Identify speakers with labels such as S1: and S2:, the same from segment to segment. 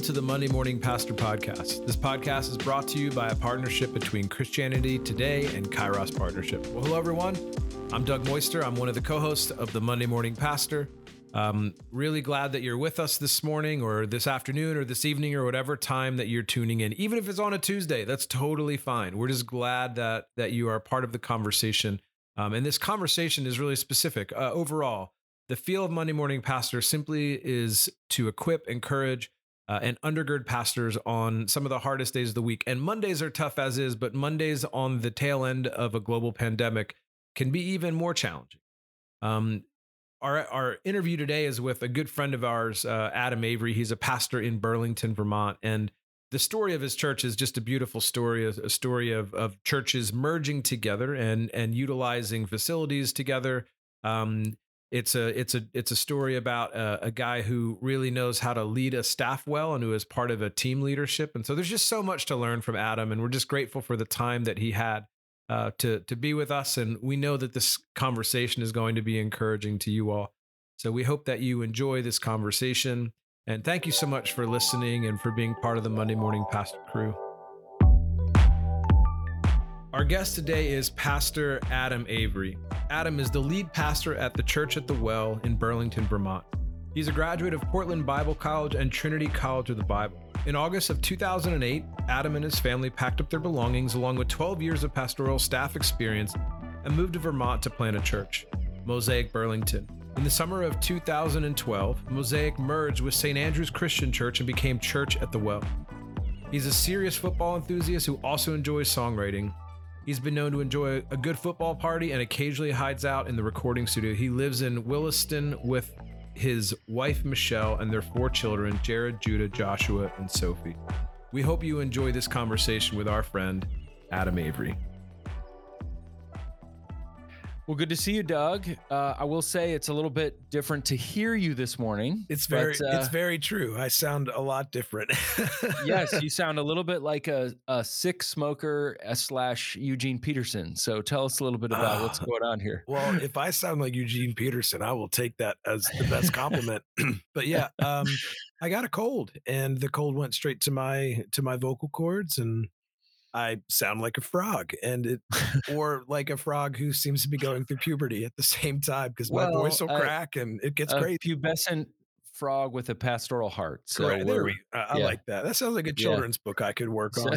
S1: welcome to the Monday Morning Pastor Podcast. This podcast is brought to you by a partnership between Christianity Today and Kairos Partnership. Well, hello, everyone. I'm Doug Moister. I'm one of the co hosts of the Monday Morning Pastor. Um, really glad that you're with us this morning or this afternoon or this evening or whatever time that you're tuning in. Even if it's on a Tuesday, that's totally fine. We're just glad that that you are part of the conversation. Um, and this conversation is really specific. Uh, overall, the feel of Monday Morning Pastor simply is to equip, encourage, uh, and undergird pastors on some of the hardest days of the week. And Mondays are tough as is, but Mondays on the tail end of a global pandemic can be even more challenging. Um, our, our interview today is with a good friend of ours, uh, Adam Avery. He's a pastor in Burlington, Vermont. And the story of his church is just a beautiful story, a, story of, of churches merging together and, and utilizing facilities together. Um, it's a it's a it's a story about a, a, guy who really knows how to lead a staff well and who is part of a team leadership. And so there's just so much to learn from Adam, and we're just grateful for the time that he had uh, to to be with us. And we know that this conversation is going to be encouraging to you all. So we hope that you enjoy this conversation. And thank you so much for listening and for being part of the Monday Morning Pastor crew. Our guest today is Pastor Adam Avery. Adam is the lead pastor at the Church at the Well in Burlington, Vermont. He's a graduate of Portland Bible College and Trinity College of the Bible. In August of 2008, Adam and his family packed up their belongings along with 12 years of pastoral staff experience and moved to Vermont to plant a church, Mosaic Burlington. In the summer of 2012, Mosaic merged with St. Andrew's Christian Church and became Church at the Well. He's a serious football enthusiast who also enjoys songwriting He's been known to enjoy a good football party and occasionally hides out in the recording studio. He lives in Williston with his wife Michelle and their four children Jared, Judah, Joshua, and Sophie. We hope you enjoy this conversation with our friend Adam Avery.
S2: Well, good to see you, Doug. Uh, I will say it's a little bit different to hear you this morning.
S1: It's very, but, uh, it's very true. I sound a lot different.
S2: yes, you sound a little bit like a, a sick smoker uh, slash Eugene Peterson. So tell us a little bit about uh, what's going on here.
S1: Well, if I sound like Eugene Peterson, I will take that as the best compliment. but yeah, um, I got a cold, and the cold went straight to my to my vocal cords, and I sound like a frog and it or like a frog who seems to be going through puberty at the same time because well, my voice will uh, crack and it gets great.
S2: Pubescent frog with a pastoral heart.
S1: So Correct. there we I, yeah. like that. That sounds like a children's yeah. book I could work on.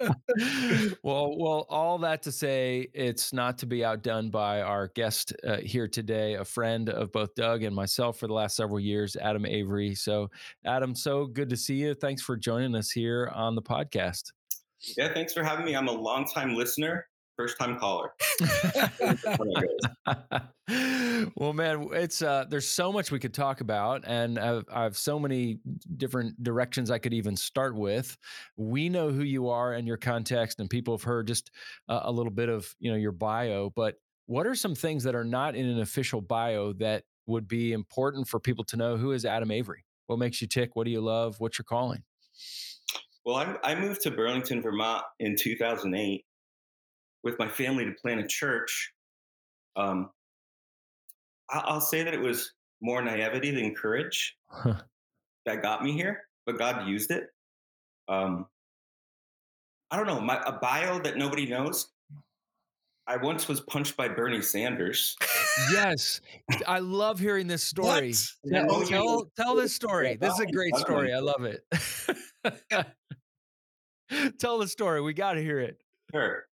S2: well, well, all that to say, it's not to be outdone by our guest uh, here today, a friend of both Doug and myself for the last several years, Adam Avery. So, Adam, so good to see you. Thanks for joining us here on the podcast.
S3: Yeah, thanks for having me. I'm a long-time listener, first time caller.
S2: well, man, it's uh, there's so much we could talk about, and I've, I have so many different directions I could even start with. We know who you are and your context, and people have heard just uh, a little bit of you know your bio. But what are some things that are not in an official bio that would be important for people to know? Who is Adam Avery? What makes you tick? What do you love? What's your calling?
S3: Well, I, I moved to Burlington, Vermont in 2008 with my family to plant a church. Um, I, will say that it was more naivety than courage huh. that got me here, but God used it. Um, I don't know, my, a bio that nobody knows. I once was punched by Bernie Sanders.
S2: yes, I love hearing this story. Tell, tell, tell this story. This is a great story. I love it. Tell the story. We got to hear it.
S3: Sure.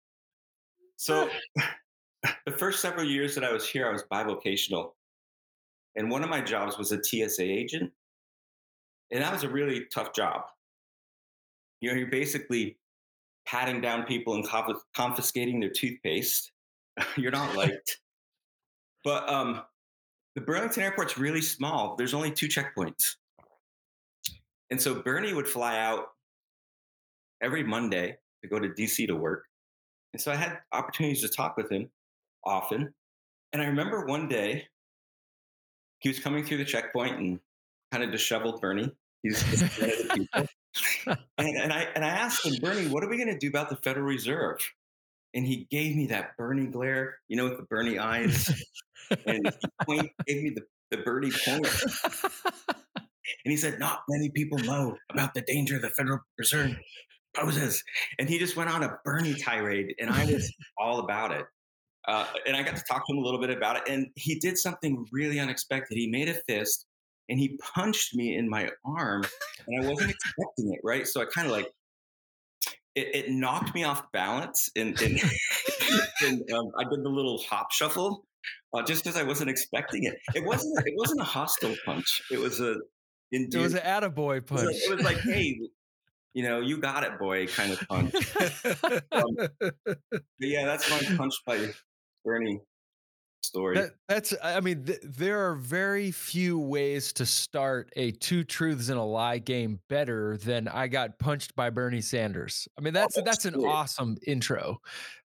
S3: So, the first several years that I was here, I was bivocational. And one of my jobs was a TSA agent. And that was a really tough job. You know, you're basically patting down people and confiscating their toothpaste. you're not liked. but um, the Burlington airport's really small. There's only two checkpoints. And so Bernie would fly out every Monday to go to DC to work. And so I had opportunities to talk with him often. And I remember one day he was coming through the checkpoint and kind of disheveled Bernie. He's and, and I and I asked him, Bernie, what are we going to do about the Federal Reserve? And he gave me that Bernie glare, you know, with the Bernie eyes, and he point, gave me the, the Bernie point. And he said, Not many people know about the danger of the Federal Reserve poses. And he just went on a Bernie tirade, and I was all about it. Uh, and I got to talk to him a little bit about it. And he did something really unexpected. He made a fist and he punched me in my arm, and I wasn't expecting it, right? So I kind of like it, it, knocked me off balance, and, and, and um, I did the little hop shuffle uh, just because I wasn't expecting it. It wasn't. It wasn't a hostile punch. It was a.
S2: It was an attaboy punch.
S3: It was, it was like, hey, you know, you got it, boy, kind of punch. um, yeah, that's my punch by Bernie story.
S2: That, that's, I mean, th- there are very few ways to start a two truths and a lie game better than I got punched by Bernie Sanders. I mean, that's oh, that's, that's an awesome intro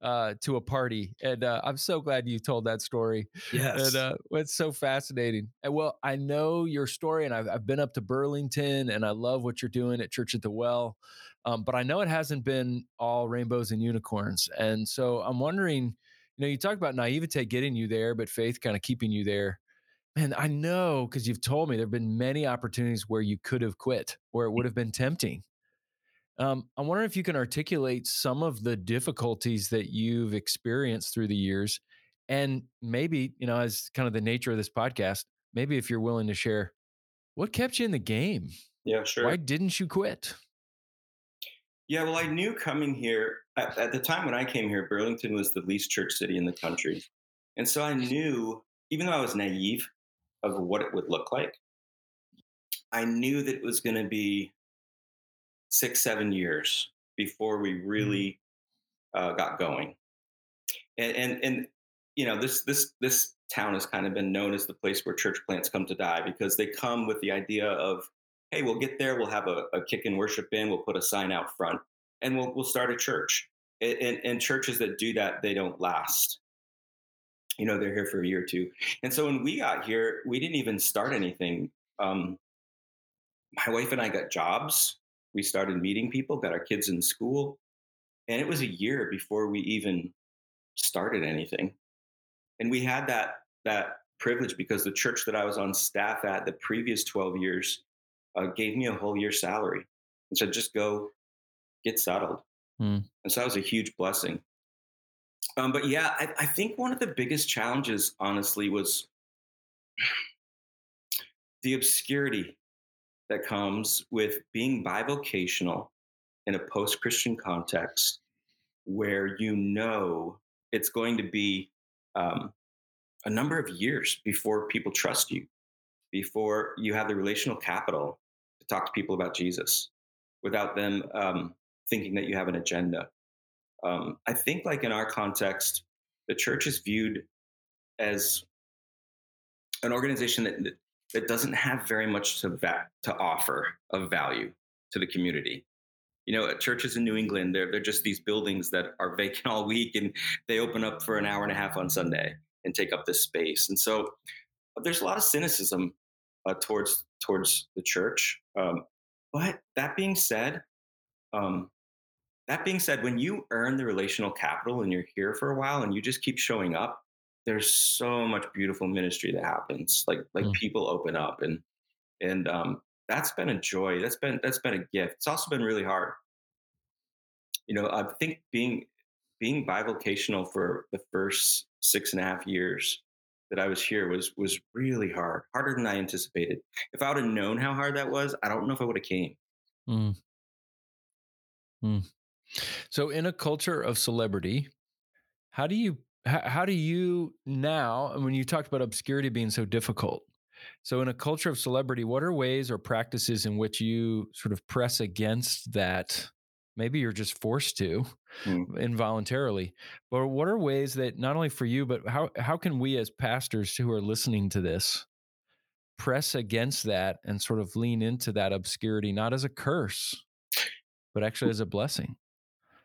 S2: uh, to a party, and uh, I'm so glad you told that story.
S1: Yes,
S2: and uh, it's so fascinating. And well, I know your story, and I've, I've been up to Burlington, and I love what you're doing at Church at the Well. Um, but I know it hasn't been all rainbows and unicorns, and so I'm wondering you know, you talk about naivete getting you there, but faith kind of keeping you there. Man, I know because you've told me there have been many opportunities where you could have quit, where it would have been tempting. Um, I wonder if you can articulate some of the difficulties that you've experienced through the years, and maybe you know, as kind of the nature of this podcast, maybe if you're willing to share, what kept you in the game?
S3: Yeah, sure.
S2: Why didn't you quit?
S3: Yeah, well, I knew coming here at, at, the time when I came here, Burlington was the least church city in the country. And so I knew, even though I was naive of what it would look like, I knew that it was going to be six, seven years before we mm-hmm. really uh, got going. And, and, and, you know, this, this, this town has kind of been known as the place where church plants come to die because they come with the idea of hey, we'll get there, we'll have a, a kick and worship in, we'll put a sign out front, and we'll we'll start a church. And, and churches that do that, they don't last. You know, they're here for a year or two. And so when we got here, we didn't even start anything. Um, my wife and I got jobs. We started meeting people, got our kids in school, and it was a year before we even started anything. And we had that that privilege because the church that I was on staff at the previous 12 years, uh, gave me a whole year's salary and said, just go get settled. Mm. And so that was a huge blessing. Um, but yeah, I, I think one of the biggest challenges, honestly, was the obscurity that comes with being bivocational in a post Christian context where you know it's going to be um, a number of years before people trust you, before you have the relational capital to talk to people about Jesus without them um, thinking that you have an agenda. Um, I think, like in our context, the church is viewed as an organization that that doesn't have very much to va- to offer of value to the community. You know, churches in New England, they're they're just these buildings that are vacant all week, and they open up for an hour and a half on Sunday and take up this space. And so, there's a lot of cynicism uh, towards towards the church. Um, but that being said, um, that being said, when you earn the relational capital and you're here for a while and you just keep showing up, there's so much beautiful ministry that happens. Like like mm. people open up and and um, that's been a joy. That's been that's been a gift. It's also been really hard. You know, I think being being bivocational for the first six and a half years that I was here was was really hard, harder than I anticipated. If I would have known how hard that was, I don't know if I would have came. Mm.
S2: Mm. So, in a culture of celebrity, how do you how, how do you now? When you talked about obscurity being so difficult, so in a culture of celebrity, what are ways or practices in which you sort of press against that maybe you're just forced to mm. involuntarily but what are ways that not only for you but how how can we as pastors who are listening to this press against that and sort of lean into that obscurity not as a curse but actually as a blessing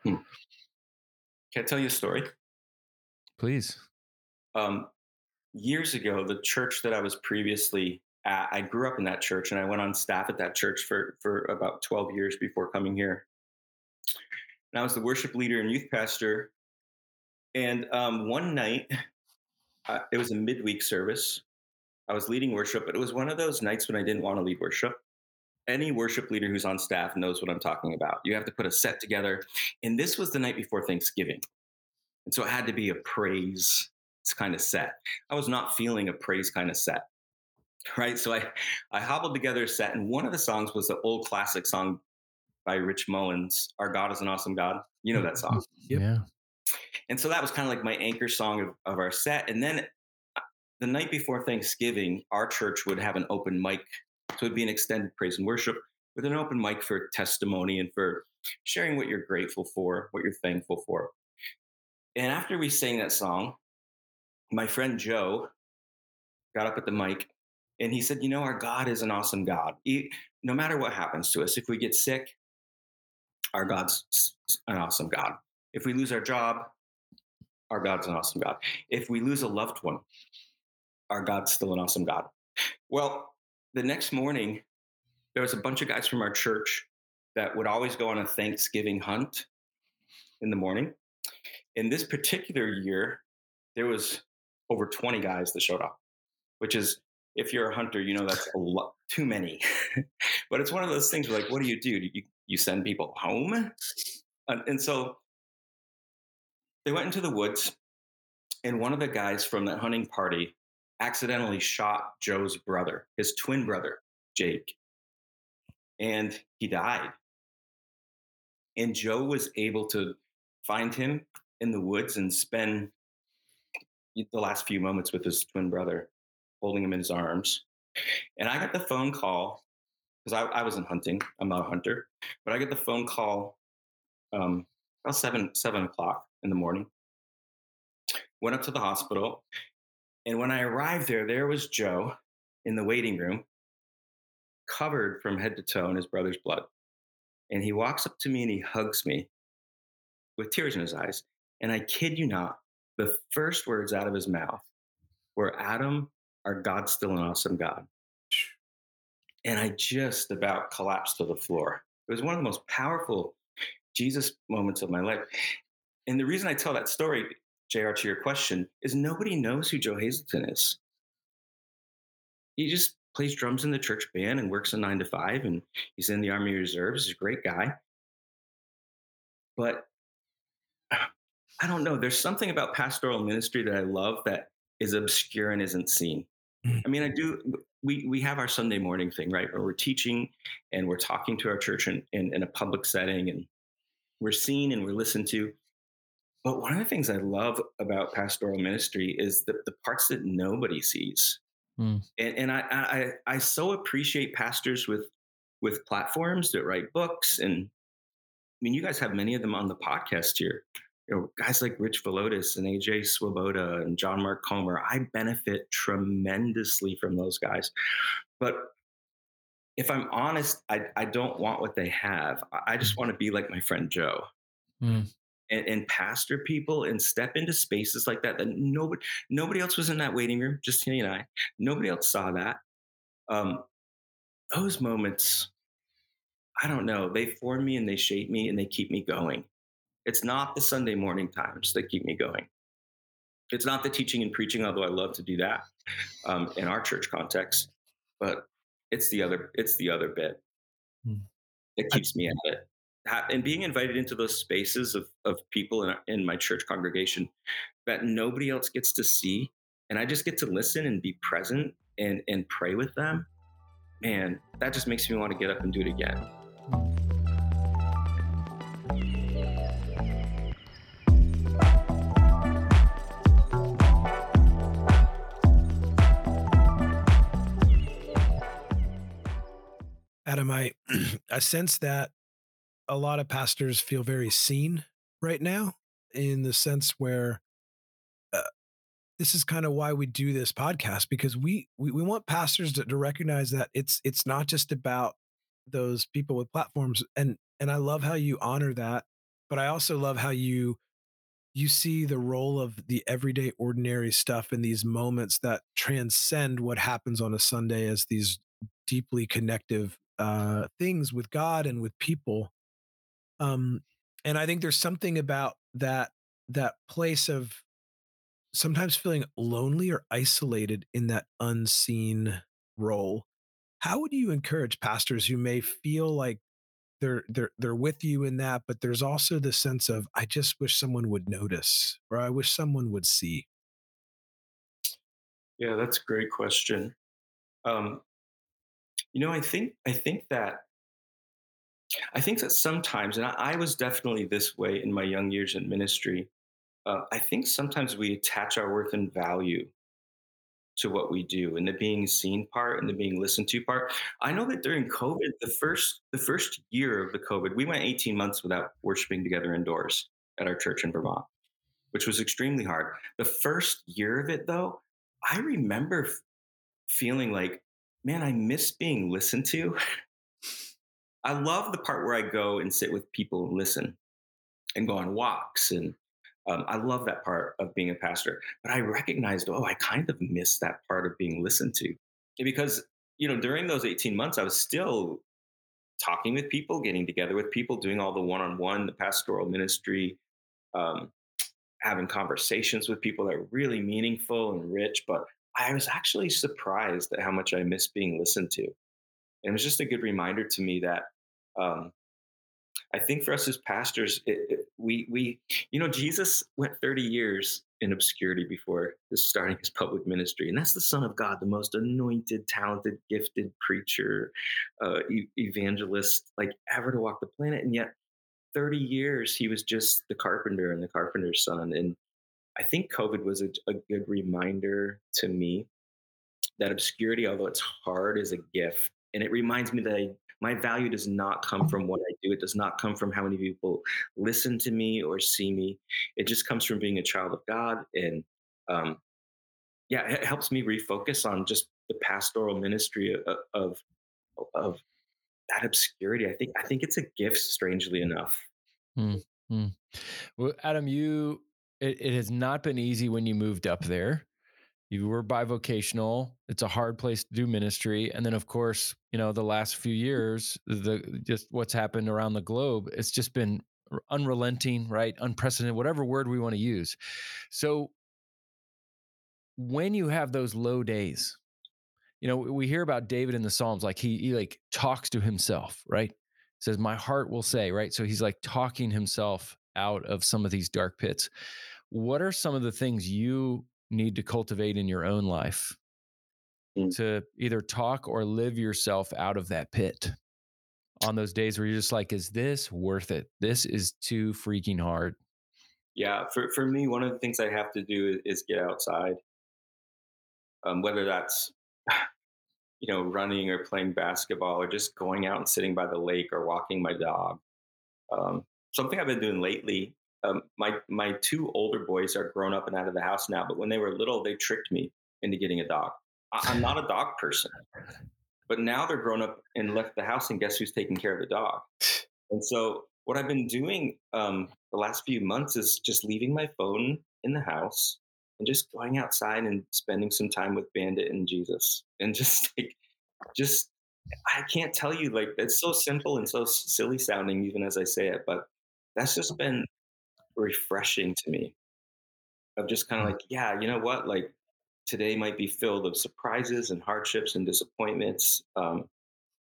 S3: hmm. can i tell you a story
S2: please um,
S3: years ago the church that i was previously at i grew up in that church and i went on staff at that church for for about 12 years before coming here and I was the worship leader and youth pastor. And um, one night, uh, it was a midweek service, I was leading worship, but it was one of those nights when I didn't want to lead worship. Any worship leader who's on staff knows what I'm talking about. You have to put a set together. And this was the night before Thanksgiving. And so it had to be a praise kind of set. I was not feeling a praise kind of set. Right. So I, I hobbled together a set, and one of the songs was the old classic song by Rich Mullins, Our God is an Awesome God. You know that song.
S2: Yep. Yeah.
S3: And so that was kind of like my anchor song of, of our set. And then uh, the night before Thanksgiving, our church would have an open mic. So it'd be an extended praise and worship with an open mic for testimony and for sharing what you're grateful for, what you're thankful for. And after we sang that song, my friend Joe got up at the mic and he said, You know, our God is an awesome God. He, no matter what happens to us, if we get sick, our God's an awesome God. If we lose our job, our God's an awesome God. If we lose a loved one, our God's still an awesome God. Well, the next morning, there was a bunch of guys from our church that would always go on a Thanksgiving hunt in the morning. In this particular year, there was over 20 guys that showed up, which is if you're a hunter, you know that's a lot too many. but it's one of those things where like, what do you do? do you, you send people home? And, and so they went into the woods, and one of the guys from that hunting party accidentally shot Joe's brother, his twin brother, Jake, and he died. And Joe was able to find him in the woods and spend the last few moments with his twin brother, holding him in his arms. And I got the phone call because I, I, wasn't hunting. I'm not a hunter, but I get the phone call um, about seven seven o'clock in the morning. Went up to the hospital, and when I arrived there, there was Joe in the waiting room, covered from head to toe in his brother's blood. And he walks up to me and he hugs me with tears in his eyes. And I kid you not, the first words out of his mouth were, Adam, our God's still an awesome God. And I just about collapsed to the floor. It was one of the most powerful Jesus moments of my life. And the reason I tell that story, JR, to your question, is nobody knows who Joe Hazleton is. He just plays drums in the church band and works a nine to five, and he's in the Army Reserves. He's a great guy. But I don't know. There's something about pastoral ministry that I love that is obscure and isn't seen. Mm. I mean, I do. We we have our Sunday morning thing, right? Where we're teaching and we're talking to our church in, in, in a public setting, and we're seen and we're listened to. But one of the things I love about pastoral ministry is the, the parts that nobody sees. Mm. And, and I, I I so appreciate pastors with with platforms that write books and I mean, you guys have many of them on the podcast here you know, guys like Rich Villodas and AJ Swoboda and John Mark Comer, I benefit tremendously from those guys. But if I'm honest, I, I don't want what they have. I just mm. want to be like my friend Joe. Mm. And, and, pastor people and step into spaces like that that nobody nobody else was in that waiting room just he and i nobody else saw that um, those moments i don't know they form me and they shape me and they keep me going it's not the Sunday morning times that keep me going. It's not the teaching and preaching, although I love to do that um, in our church context. But it's the other. It's the other bit hmm. that keeps me at it. And being invited into those spaces of of people in, in my church congregation that nobody else gets to see, and I just get to listen and be present and and pray with them. Man, that just makes me want to get up and do it again.
S1: Adam, I I sense that a lot of pastors feel very seen right now in the sense where uh, this is kind of why we do this podcast because we we, we want pastors to, to recognize that it's it's not just about those people with platforms and and I love how you honor that but I also love how you you see the role of the everyday ordinary stuff in these moments that transcend what happens on a Sunday as these deeply connective uh, things with God and with people. Um, and I think there's something about that that place of sometimes feeling lonely or isolated in that unseen role. How would you encourage pastors who may feel like they're they're they're with you in that, but there's also the sense of I just wish someone would notice or I wish someone would see?
S3: Yeah, that's a great question. Um, you know, I think I think that I think that sometimes, and I, I was definitely this way in my young years in ministry. Uh, I think sometimes we attach our worth and value to what we do and the being seen part and the being listened to part. I know that during COVID, the first the first year of the COVID, we went 18 months without worshiping together indoors at our church in Vermont, which was extremely hard. The first year of it though, I remember feeling like, man, I miss being listened to. I love the part where I go and sit with people and listen and go on walks and um, I love that part of being a pastor, but I recognized, oh, I kind of missed that part of being listened to because, you know, during those 18 months, I was still talking with people, getting together with people, doing all the one on one, the pastoral ministry, um, having conversations with people that were really meaningful and rich. But I was actually surprised at how much I missed being listened to. And it was just a good reminder to me that um, I think for us as pastors, it, it, we we you know Jesus went 30 years in obscurity before starting his public ministry, and that's the Son of God, the most anointed, talented, gifted preacher, uh, e- evangelist like ever to walk the planet, and yet 30 years he was just the carpenter and the carpenter's son. And I think COVID was a, a good reminder to me that obscurity, although it's hard, is a gift, and it reminds me that I my value does not come from what I do. It does not come from how many people listen to me or see me. It just comes from being a child of God. And um, yeah, it helps me refocus on just the pastoral ministry of, of, of that obscurity. I think I think it's a gift, strangely enough.
S2: Mm-hmm. Well, Adam, you it, it has not been easy when you moved up there you were bivocational it's a hard place to do ministry and then of course you know the last few years the just what's happened around the globe it's just been unrelenting right unprecedented whatever word we want to use. So when you have those low days you know we hear about david in the psalms like he, he like talks to himself right? Says my heart will say right? So he's like talking himself out of some of these dark pits. What are some of the things you need to cultivate in your own life mm. to either talk or live yourself out of that pit on those days where you're just like, is this worth it? This is too freaking hard.
S3: Yeah, for, for me, one of the things I have to do is, get outside. Um, whether that's you know running or playing basketball or just going out and sitting by the lake or walking my dog. Um, something I've been doing lately um, my my two older boys are grown up and out of the house now, but when they were little, they tricked me into getting a dog. I, am not a dog person, but now they're grown up and left the house, and guess who's taking care of the dog? And so, what I've been doing um, the last few months is just leaving my phone in the house and just going outside and spending some time with Bandit and Jesus, and just like, just I can't tell you like it's so simple and so silly sounding, even as I say it, but that's just been refreshing to me of just kind of mm. like, yeah, you know what? Like today might be filled of surprises and hardships and disappointments. Um,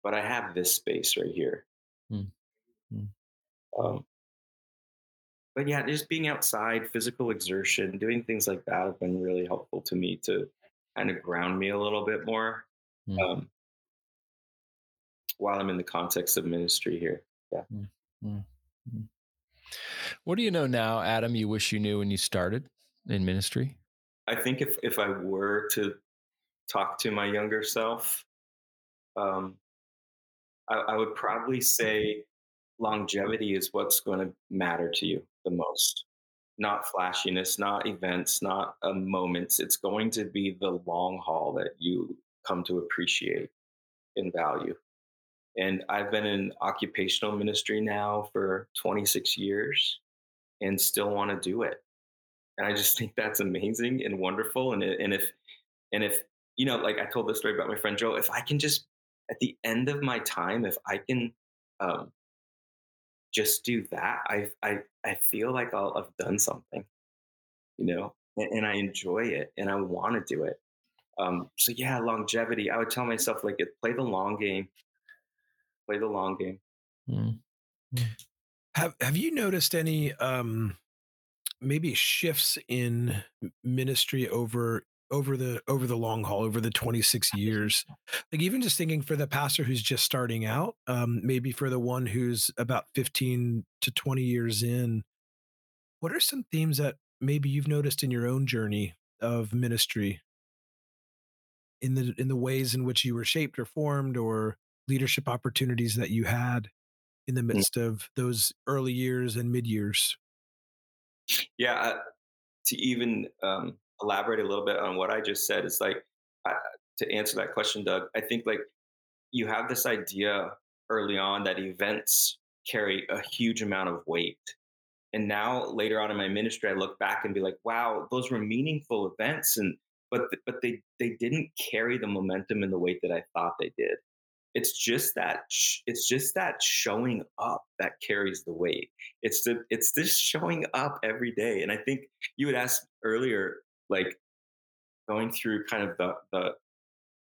S3: but I have this space right here. Mm. Mm. Um, but yeah, just being outside, physical exertion, doing things like that have been really helpful to me to kind of ground me a little bit more mm. um, while I'm in the context of ministry here. Yeah. Mm.
S2: What do you know now, Adam, you wish you knew when you started in ministry?
S3: I think if, if I were to talk to my younger self, um, I, I would probably say longevity is what's going to matter to you the most. Not flashiness, not events, not uh, moments. It's going to be the long haul that you come to appreciate and value. And I've been in occupational ministry now for 26 years and still want to do it. And I just think that's amazing and wonderful. And, and if, and if, you know, like I told this story about my friend Joe, if I can just, at the end of my time, if I can um, just do that, I, I, I feel like I'll have done something, you know? and, and I enjoy it and I want to do it. Um, so yeah, longevity. I would tell myself like, play the long game. Play the long game. Mm.
S1: Have Have you noticed any um, maybe shifts in ministry over over the over the long haul over the 26 years like even just thinking for the pastor who's just starting out um, maybe for the one who's about 15 to 20 years in what are some themes that maybe you've noticed in your own journey of ministry in the in the ways in which you were shaped or formed or leadership opportunities that you had in the mm. midst of those early years and mid years
S3: yeah uh, to even um, elaborate a little bit on what i just said it's like uh, to answer that question doug i think like you have this idea early on that events carry a huge amount of weight and now later on in my ministry i look back and be like wow those were meaningful events and but but they they didn't carry the momentum in the weight that I thought they did. It's just that it's just that showing up that carries the weight. It's the it's this showing up every day. And I think you had asked earlier, like going through kind of the the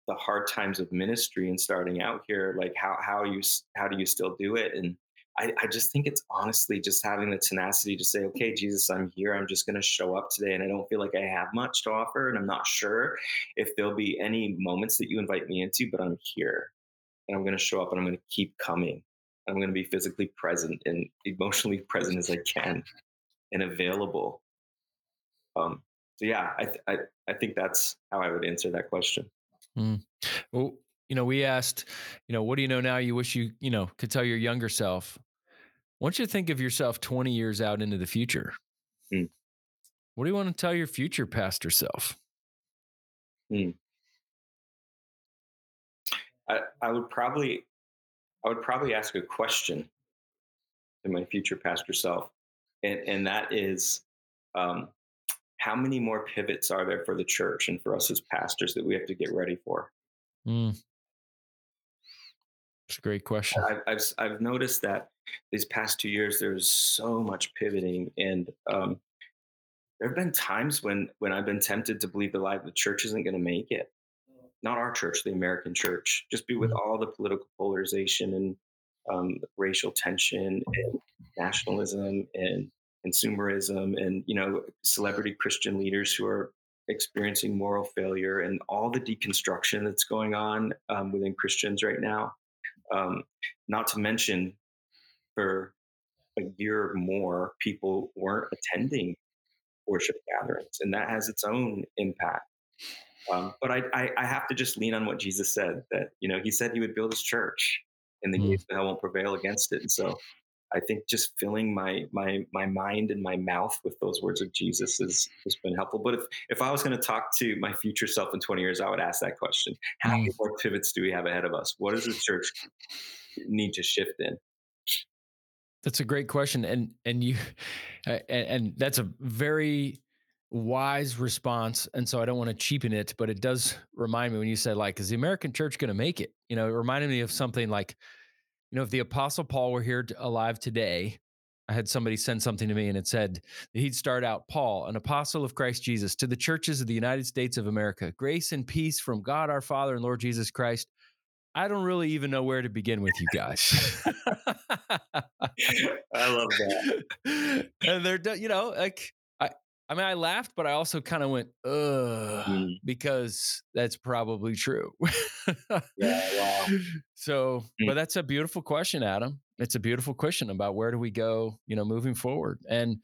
S3: the hard times of ministry and starting out here, like how how you how do you still do it? And I, I just think it's honestly just having the tenacity to say, okay, Jesus, I'm here. I'm just going to show up today. And I don't feel like I have much to offer. And I'm not sure if there'll be any moments that you invite me into, but I'm here and I'm going to show up and I'm going to keep coming. I'm going to be physically present and emotionally present as I can and available. Um, so yeah, I, th- I, I think that's how I would answer that question.
S2: Mm. Well, you know, we asked, you know, what do you know now you wish you, you know, could tell your younger self? Want you think of yourself 20 years out into the future. Mm. What do you want to tell your future pastor self? Mm.
S3: I, I would probably I would probably ask a question to my future pastor self. And, and that is um, how many more pivots are there for the church and for us as pastors that we have to get ready for? Mm.
S2: It's a great question.
S3: I've, I've, I've noticed that these past two years there's so much pivoting, and um, there have been times when when I've been tempted to believe the lie the church isn't going to make it. Not our church, the American church. Just be with mm-hmm. all the political polarization and um, racial tension and nationalism and consumerism and you know celebrity Christian leaders who are experiencing moral failure and all the deconstruction that's going on um, within Christians right now. Um, not to mention, for a year or more, people weren't attending worship gatherings, and that has its own impact. Um, but I, I, I, have to just lean on what Jesus said that you know He said He would build His church, and the mm. gates of hell won't prevail against it. And so, I think just filling my my my mind and my mouth with those words of Jesus has has been helpful. But if if I was going to talk to my future self in 20 years, I would ask that question: How many mm. more pivots do we have ahead of us? What does the church need to shift in?
S2: That's a great question, and and you, and, and that's a very wise response. And so I don't want to cheapen it, but it does remind me when you said like, is the American church going to make it? You know, it reminded me of something like you know, if the Apostle Paul were here alive today, I had somebody send something to me and it said that he'd start out Paul, an apostle of Christ Jesus, to the churches of the United States of America. Grace and peace from God our Father and Lord Jesus Christ. I don't really even know where to begin with you guys.
S3: I love that.
S2: And they're, you know, like I mean, I laughed, but I also kind of went, ugh, mm. because that's probably true. yeah, wow. So, mm. but that's a beautiful question, Adam. It's a beautiful question about where do we go, you know, moving forward. And,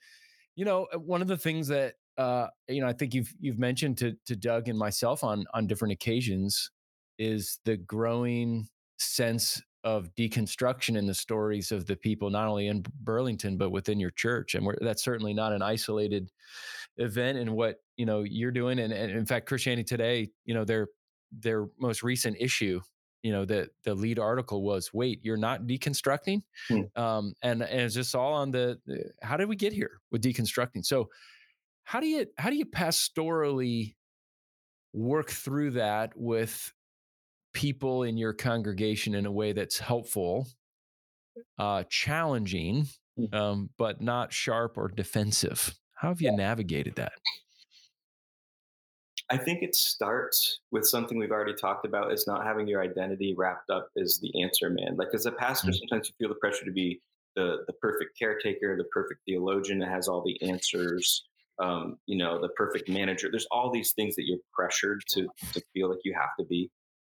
S2: you know, uh, one of the things that, uh, you know, I think you've you've mentioned to to Doug and myself on on different occasions is the growing sense of deconstruction in the stories of the people, not only in Burlington but within your church, and that's certainly not an isolated event in what you know you're doing. And, and in fact, Christianity Today, you know, their their most recent issue, you know, the the lead article was, "Wait, you're not deconstructing," hmm. um, and and it's just all on the, the how did we get here with deconstructing? So, how do you how do you pastorally work through that with people in your congregation in a way that's helpful, uh, challenging, hmm. um, but not sharp or defensive. How have you navigated that?
S3: I think it starts with something we've already talked about is not having your identity wrapped up as the answer man. Like as a pastor, mm-hmm. sometimes you feel the pressure to be the the perfect caretaker, the perfect theologian that has all the answers, um, you know, the perfect manager. There's all these things that you're pressured to to feel like you have to be.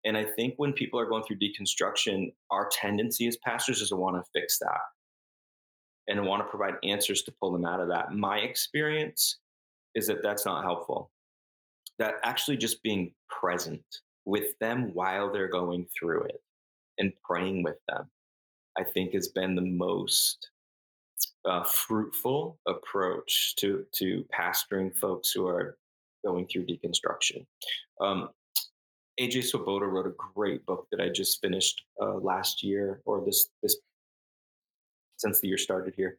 S3: And I think when people are going through deconstruction, our tendency as pastors is to want to fix that and want to provide answers to pull them out of that. My experience is that that's not helpful. That actually just being present with them while they're going through it and praying with them, I think has been the most uh, fruitful approach to to pastoring folks who are going through deconstruction. Um, AJ Swoboda wrote a great book that I just finished uh, last year or this this since the year started here.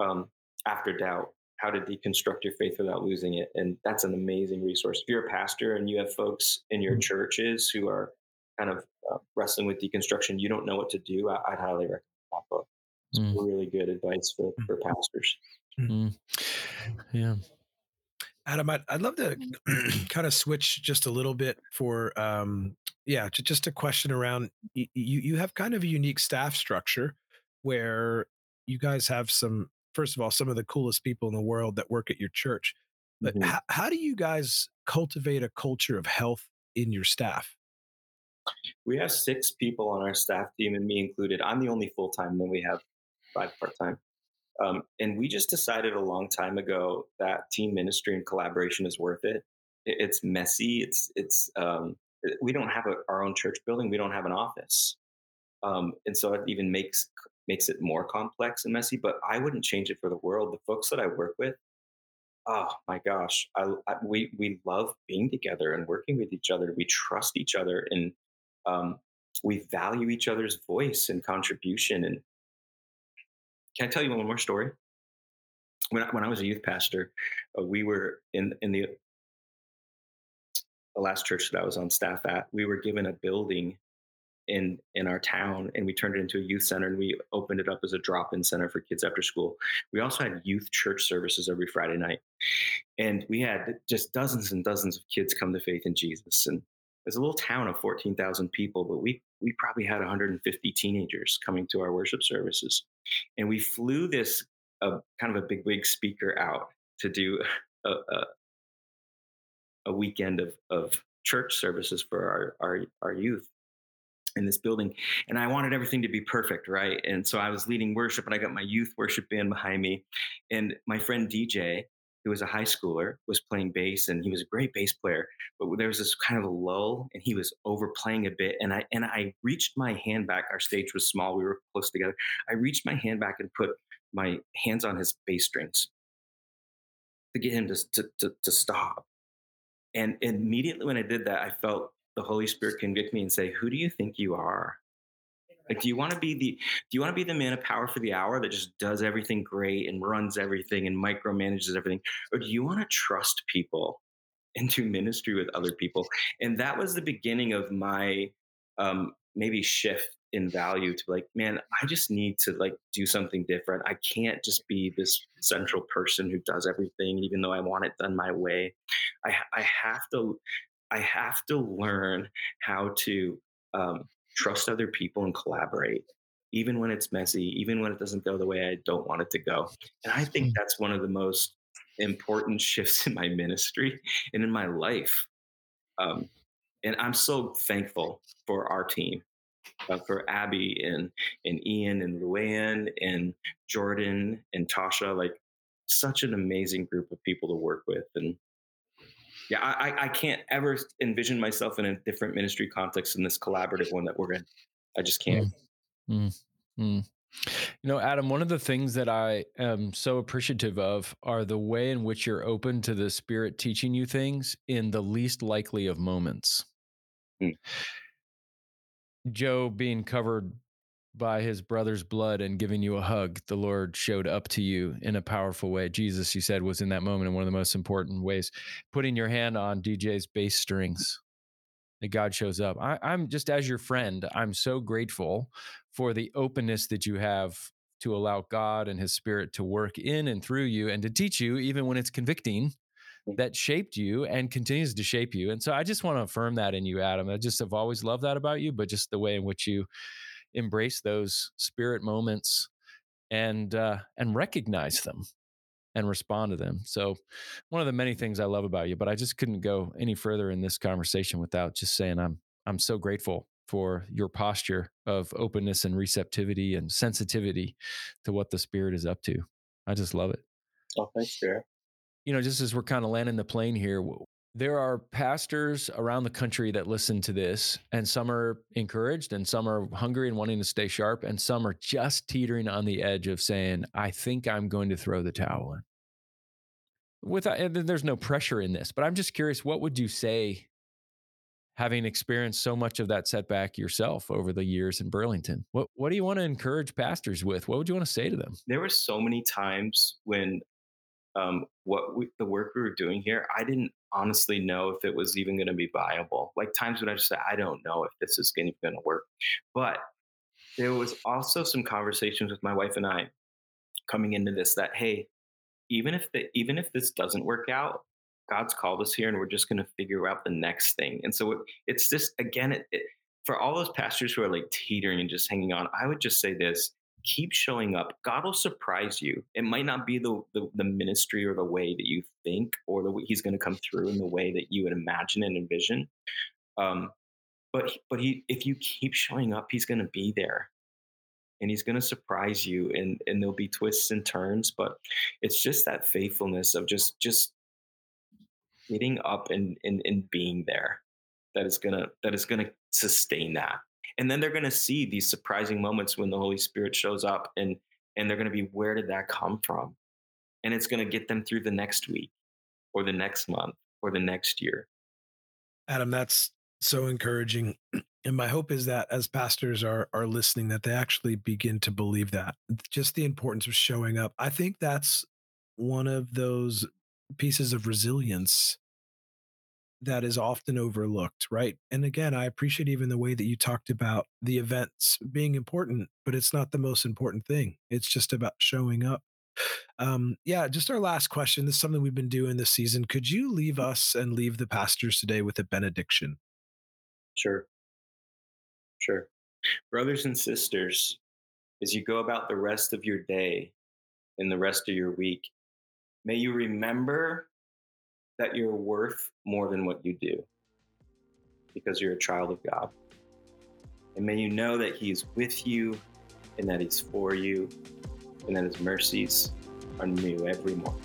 S3: Um, After doubt, how to deconstruct your faith without losing it, and that's an amazing resource. If you're a pastor and you have folks in your mm-hmm. churches who are kind of uh, wrestling with deconstruction, you don't know what to do. I, would highly recommend that book. It's mm. really good advice for mm. for pastors.
S2: Mm. Yeah.
S1: Adam, I'd, I'd love to kind of switch just a little bit for, um, yeah, to, just a question around you. You have kind of a unique staff structure where you guys have some, first of all, some of the coolest people in the world that work at your church. But mm-hmm. how, how do you guys cultivate a culture of health in your staff?
S3: We have six people on our staff team, and me included. I'm the only full time. Then we have five part time. Um, and we just decided a long time ago that team ministry and collaboration is worth it. it it's messy. It's it's um, we don't have a, our own church building. We don't have an office, um, and so it even makes makes it more complex and messy. But I wouldn't change it for the world. The folks that I work with, oh my gosh, I, I, we we love being together and working with each other. We trust each other and um, we value each other's voice and contribution and can I tell you one more story? When I, when I was a youth pastor, uh, we were in in the the last church that I was on staff at. We were given a building in in our town and we turned it into a youth center and we opened it up as a drop-in center for kids after school we also had youth church services every friday night and we had just dozens and dozens of kids come to faith in jesus and it's a little town of 14,000 people, but we we probably had 150 teenagers coming to our worship services, and we flew this uh, kind of a big wig speaker out to do a, a, a weekend of of church services for our our, our youth in this building and i wanted everything to be perfect right? And so i was leading worship and i got my youth worship band behind me and my friend dj who was a high schooler, was playing bass, and he was a great bass player. But there was this kind of a lull, and he was overplaying a bit. And I and I reached my hand back. Our stage was small; we were close together. I reached my hand back and put my hands on his bass strings to get him to to, to, to stop. And immediately when I did that, I felt the Holy Spirit convict me and say, "Who do you think you are?" Like, do you want to be the do you want to be the man of power for the hour that just does everything great and runs everything and micromanages everything, or do you want to trust people and do ministry with other people? And that was the beginning of my um, maybe shift in value to like, man, I just need to like do something different. I can't just be this central person who does everything, even though I want it done my way. I I have to I have to learn how to um, trust other people and collaborate even when it's messy even when it doesn't go the way i don't want it to go and i think hmm. that's one of the most important shifts in my ministry and in my life um, and i'm so thankful for our team uh, for abby and and ian and luann and jordan and tasha like such an amazing group of people to work with and yeah, I, I can't ever envision myself in a different ministry context than this collaborative one that we're in. I just can't.
S2: Mm, mm, mm. You know, Adam, one of the things that I am so appreciative of are the way in which you're open to the Spirit teaching you things in the least likely of moments. Mm. Joe being covered by his brother's blood and giving you a hug, the Lord showed up to you in a powerful way. Jesus, you said, was in that moment in one of the most important ways. Putting your hand on DJ's bass strings, that God shows up. I, I'm just as your friend, I'm so grateful for the openness that you have to allow God and his spirit to work in and through you and to teach you, even when it's convicting, that shaped you and continues to shape you. And so I just want to affirm that in you, Adam. I just have always loved that about you, but just the way in which you embrace those spirit moments and uh, and recognize them and respond to them. So one of the many things I love about you, but I just couldn't go any further in this conversation without just saying I'm I'm so grateful for your posture of openness and receptivity and sensitivity to what the spirit is up to. I just love it.
S3: Oh, thanks, Jared.
S2: You know, just as we're kind of landing the plane here, there are pastors around the country that listen to this, and some are encouraged, and some are hungry and wanting to stay sharp, and some are just teetering on the edge of saying, I think I'm going to throw the towel in. Without, there's no pressure in this, but I'm just curious, what would you say having experienced so much of that setback yourself over the years in Burlington. What what do you want to encourage pastors with? What would you want to say to them?
S3: There were so many times when um, what we, the work we were doing here, I didn't honestly know if it was even going to be viable. Like times when I just said, I don't know if this is going to work. But there was also some conversations with my wife and I coming into this that hey, even if the even if this doesn't work out, God's called us here and we're just going to figure out the next thing. And so it, it's just, again, it, it, for all those pastors who are like teetering and just hanging on, I would just say this keep showing up. God will surprise you. It might not be the, the, the ministry or the way that you think or the way he's going to come through in the way that you would imagine and envision. Um, but, but he, if you keep showing up, he's going to be there and he's going to surprise you and, and there'll be twists and turns, but it's just that faithfulness of just, just getting up and, and, and being there that is gonna that is gonna sustain that and then they're gonna see these surprising moments when the holy spirit shows up and and they're gonna be where did that come from? And it's gonna get them through the next week or the next month or the next year.
S1: Adam that's so encouraging and my hope is that as pastors are are listening that they actually begin to believe that just the importance of showing up. I think that's one of those pieces of resilience that is often overlooked, right? And again, I appreciate even the way that you talked about the events being important, but it's not the most important thing. It's just about showing up. Um, yeah, just our last question. This is something we've been doing this season. Could you leave us and leave the pastors today with a benediction?
S3: Sure. Sure. Brothers and sisters, as you go about the rest of your day and the rest of your week, May you remember that you're worth more than what you do because you're a child of God. And may you know that He's with you and that He's for you and that His mercies are new every morning.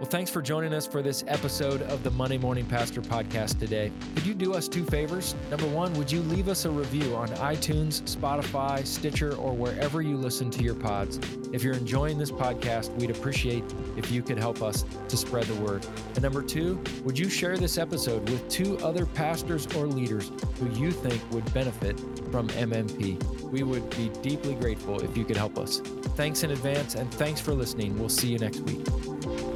S2: Well, thanks for joining us for this episode of the Monday Morning Pastor podcast today. Could you do us two favors? Number one, would you leave us a review on iTunes, Spotify, Stitcher, or wherever you listen to your pods? If you're enjoying this podcast, we'd appreciate if you could help us to spread the word. And number two, would you share this episode with two other pastors or leaders who you think would benefit from MMP? We would be deeply grateful if you could help us. Thanks in advance, and thanks for listening. We'll see you next week.